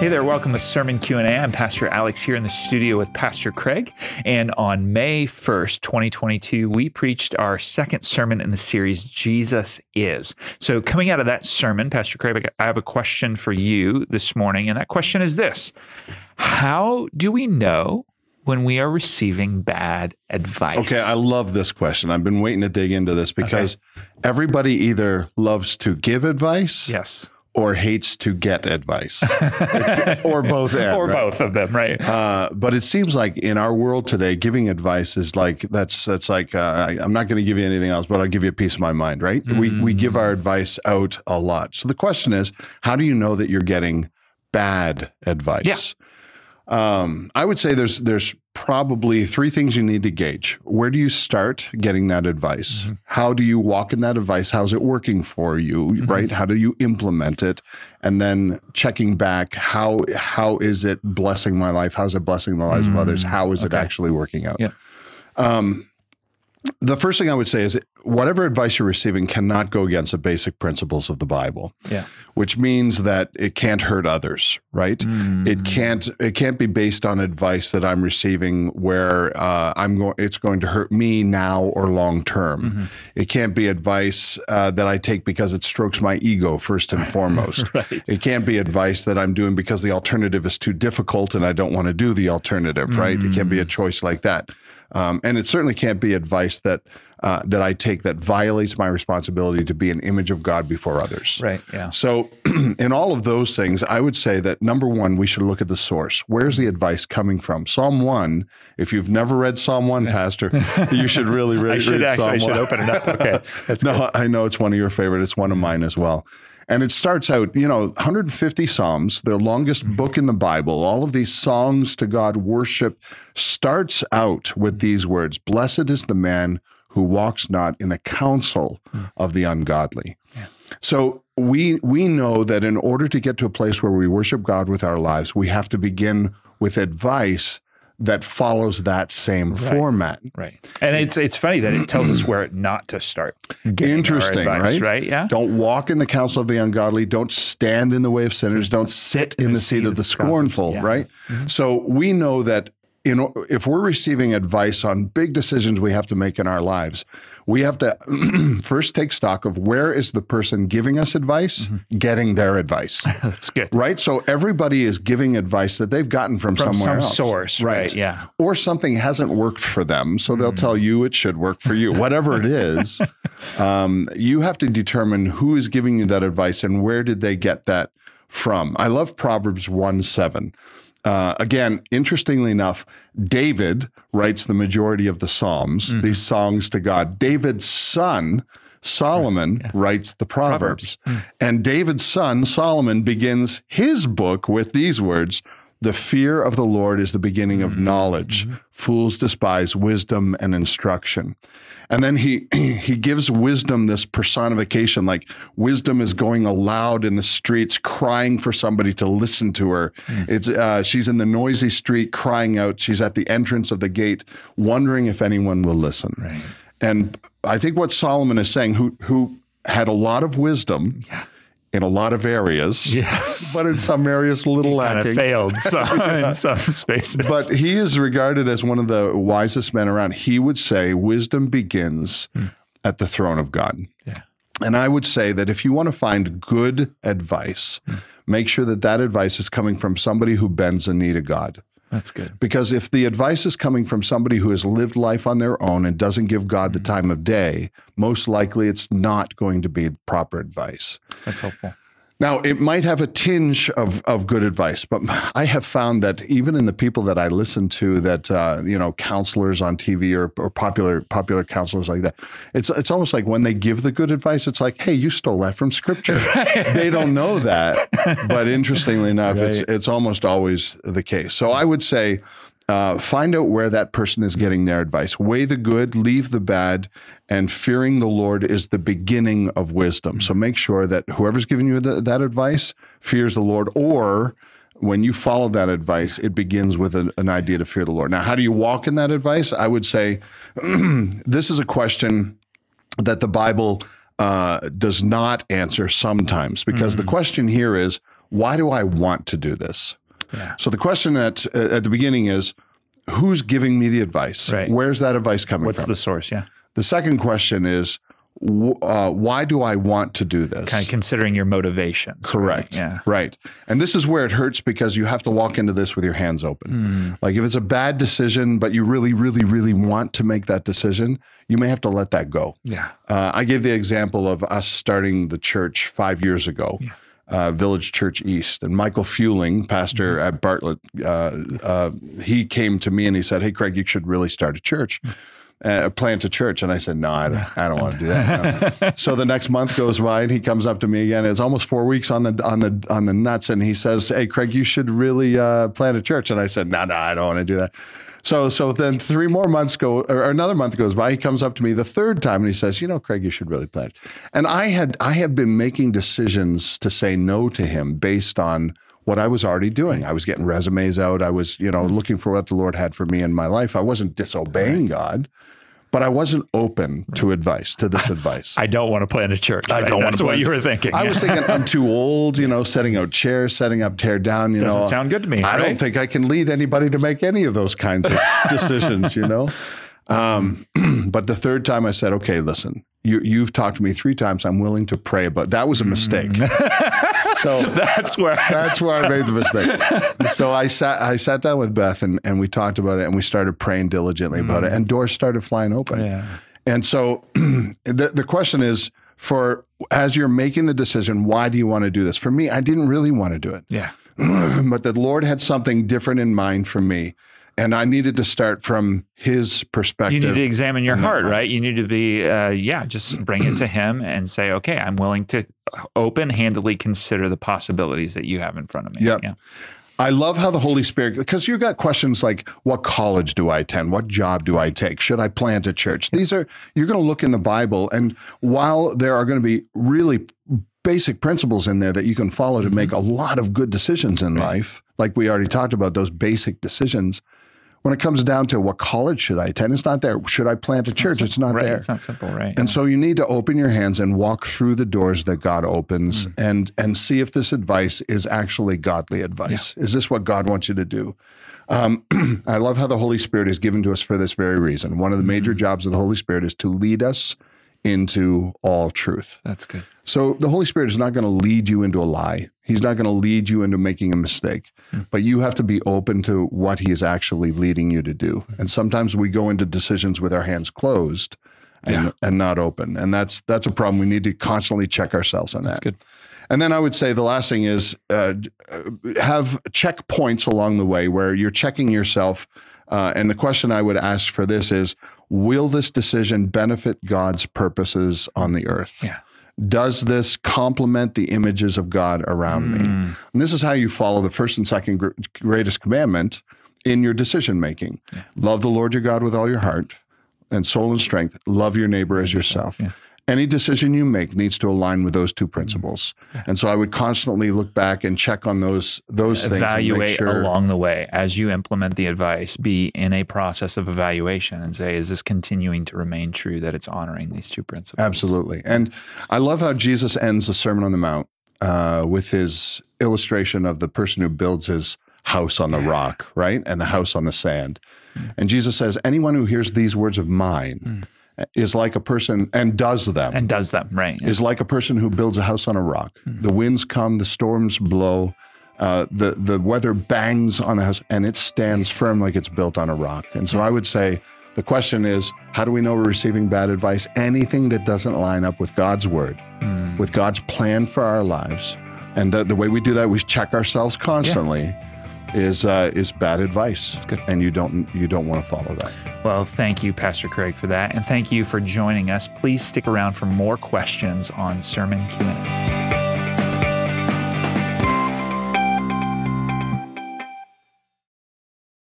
Hey there, welcome to Sermon Q&A. I'm Pastor Alex here in the studio with Pastor Craig, and on May 1st, 2022, we preached our second sermon in the series Jesus is. So, coming out of that sermon, Pastor Craig, I have a question for you this morning, and that question is this: How do we know when we are receiving bad advice? Okay, I love this question. I've been waiting to dig into this because everybody either loves to give advice yes, or hates to get advice, or both. or right? both of them, right? Uh, but it seems like in our world today, giving advice is like that's that's like uh, I, I'm not going to give you anything else, but I'll give you a piece of my mind, right? We we give our advice out a lot. So the question is, how do you know that you're getting bad advice? Um, I would say there's there's probably three things you need to gauge. Where do you start getting that advice? How do you walk in that advice? How's it working for you? Right? How do you implement it? And then checking back, how how is it blessing my life? How's it blessing the lives of others? How is it actually working out? Yeah. Um, the first thing I would say is whatever advice you're receiving cannot go against the basic principles of the Bible Yeah. which means that it can't hurt others, right? It can't it can't be based on advice that I'm receiving where uh, I'm going it's going to hurt me now or long term. It can't be advice uh, that I take because it strokes my ego first and foremost. Right. It can't be advice that I'm doing because the alternative is too difficult and I don't want to do the alternative, right? It can't be a choice like that. Um, and it certainly can't be advice that uh, that I take that violates my responsibility to be an image of God before others. Right. Yeah. So, in all of those things, I would say that number one, we should look at the source. Where's the advice coming from? Psalm one. If you've never read Psalm one, Pastor, you should really read, I should read actually I should one. open it up. Okay. That's No, I know it's one of your favorite. It's one of mine as well. And it starts out, you know, 150 Psalms, the longest mm-hmm. book in the Bible. All of these songs to God, worship, starts out with mm-hmm. these words Blessed is the man who walks not in the counsel mm. of the ungodly. So we we know that in order to get to a place where we worship God with our lives, we have to begin with advice that follows that same format. Right. And it's it's funny that it tells us where not to start. Interesting, advice, right? Right. Yeah. Don't walk in the counsel of the ungodly. Don't stand in the way of sinners. Don't sit in the seat of the scornful, Yeah. right? Mm-hmm. So we know that in, if we're receiving advice on big decisions we have to make in our lives, we have to first take stock of where is the person giving us advice getting their advice, That's good. right? So everybody is giving advice that they've gotten from, From somewhere some else. source. Right. Yeah. or something hasn't worked for them. So they'll tell you it should work for you. Whatever it is, um, you have to determine who is giving you that advice and where did they get that from. I love Proverbs 1 7. Uh, again, interestingly enough, David writes the majority of the Psalms, these songs to God. David's son, Solomon, writes the Proverbs. And David's son, Solomon, begins his book with these words The fear of the Lord is the beginning of mm-hmm. knowledge. Mm-hmm. Fools despise wisdom and instruction. And then he he gives wisdom this personification, like wisdom is going aloud in the streets, crying for somebody to listen to her. Mm. It's uh, she's in the noisy street, crying out. She's at the entrance of the gate, wondering if anyone will listen. Right. And I think what Solomon is saying, who who had a lot of wisdom in a lot of areas, Yes. but in some areas a little kind lacking. failed some, in some spaces. But he is regarded as one of the wisest men around. He would say wisdom begins hmm. at the throne of God. Yeah. And I would say that if you want to find good advice, hmm. make sure that that advice is coming from somebody who bends a knee to God. that's good. Because if the advice is coming from somebody who has lived life on their own and doesn't give God the hmm. time of day, most likely it's not going to be proper advice. That's helpful. Now, it might have a tinge of, of good advice, but I have found that even in the people that I listen to, that uh, you know, counselors on TV or, or popular popular counselors like that, it's it's almost like when they give the good advice, it's like, hey, you stole that from Scripture. they don't know that, but interestingly enough, it's it's almost always the case. So I would say. Uh, find out where that person is getting their advice. Weigh the good, leave the bad, and fearing the Lord is the beginning of wisdom. So make sure that whoever's giving you the, that advice fears the Lord, or when you follow that advice, it begins with an, an idea to fear the Lord. Now, how do you walk in that advice? I would say this is a question that the Bible uh, does not answer sometimes because the question here is why do I want to do this? Yeah. So the question at at the beginning is, who's giving me the advice? Right. Where's that advice coming What's from? What's the source? Yeah. the second question is, uh, why do I want to do this? Kind of considering your motivations. right? Correct. Yeah. Right. And this is where it hurts because you have to walk into this with your hands open. Hmm. Like if it's a bad decision, but you really, really, really want to make that decision, you may have to let that go. Yeah. Uh, I gave the example of us starting the church five years ago, uh, Village Church East, and Michael Fueling, pastor Mm-hmm. at Bartlett, uh, uh, he came to me and he said, "Hey, Craig, you should really start a church." Uh, plant a church, and I said, "No, I don't, I don't want to do that." No. so the next month goes by, and he comes up to me again. It's almost four weeks on the on the on the nuts, and he says, "Hey, Craig, you should really uh, plant a church." And I said, "No, no, I don't want to do that." So so then three more months go, or another month goes by. He comes up to me the third time, and he says, "You know, Craig, you should really plant." And I had I had been making decisions to say no to him based on what I was already doing. I was getting resumes out. I was, you know, hmm. looking for what the Lord had for me in my life. I wasn't disobeying God, but I wasn't open to advice, to this advice. I don't want to plan a church. I right? don't wanna That's what you were thinking. I was thinking I'm too old, you know, setting out chairs, setting up, tear down. You know. Doesn't know, sound good to me, I don't think I can lead anybody to make any of those kinds of decisions. You know, um, but the third time I said, "Okay, listen, you, you've talked to me three times. I'm willing to pray, but that was a mm. mistake." so That's where I that's where I made the mistake. So I sat I sat down with Beth and, and we talked about it and we started praying diligently about it mm. and doors started flying open. Yeah. And so the the question is for as you're making the decision, why do you want to do this? For me, I didn't really want to do it. Yeah. but the Lord had something different in mind for me. And I needed to start from his perspective. You need to examine your heart, right? You need to be, uh, yeah, just bring it to him and say, okay, I'm willing to open handedly consider the possibilities that you have in front of me. Yep. Yeah. I love how the Holy Spirit, because you've got questions like, what college do I attend? What job do I take? Should I plant a church? These are, you're going to look in the Bible. And while there are going to be really basic principles in there that you can follow to make a lot of good decisions in life, like we already talked about, those basic decisions. When it comes down to what college should I attend, it's not there. Should I plant a church? It's not right. there. It's not simple, right? And so you need to open your hands and walk through the doors that God opens and and see if this advice is actually godly advice. Is this what God wants you to do? Um, I love how the Holy Spirit is given to us for this very reason. One of the major jobs of the Holy Spirit is to lead us into all truth. That's good. So the Holy Spirit is not going to lead you into a lie. He's not going to lead you into making a mistake, but you have to be open to what he is actually leading you to do. And sometimes we go into decisions with our hands closed and, Yeah. and not open. And that's that's a problem. We need to constantly check ourselves on that. That's good. And then I would say the last thing is uh, uh, have checkpoints along the way where you're checking yourself. Uh, and the question I would ask for this is Will this decision benefit God's purposes on the earth? Yeah. Does this complement the images of God around me? Mm. And this is how you follow the first and second greatest commandment in your decision making. Love the Lord your God with all your heart and soul and strength. Love your neighbor as yourself. yeah. Any decision you make needs to align with those two principles. Mm-hmm. And so I would constantly look back and check on those those things Evaluate sure along the way as you implement the advice. Be in a process of evaluation and say, is this continuing to remain true that it's honoring these two principles? Absolutely. And I love how Jesus ends the Sermon on the Mount uh, with his illustration of the person who builds his house on the rock, right? And the house on the sand. Mm. And Jesus says, anyone who hears these words of mine mm. Is like a person and does them. And does them, right? is like a person who builds a house on a rock. The winds come, the storms blow, uh, the the weather bangs on the house, and it stands firm like it's built on a rock. And so I would say the question is, how do we know we're receiving bad advice? Anything that doesn't line up with God's word, with God's plan for our lives, and the, the way we do that, we check ourselves constantly. Is uh, is bad advice, That's good. and you don't you don't want to follow that. Well, thank you, Pastor Craig, for that. And thank you for joining us. Please stick around for more questions on Sermon Q&A.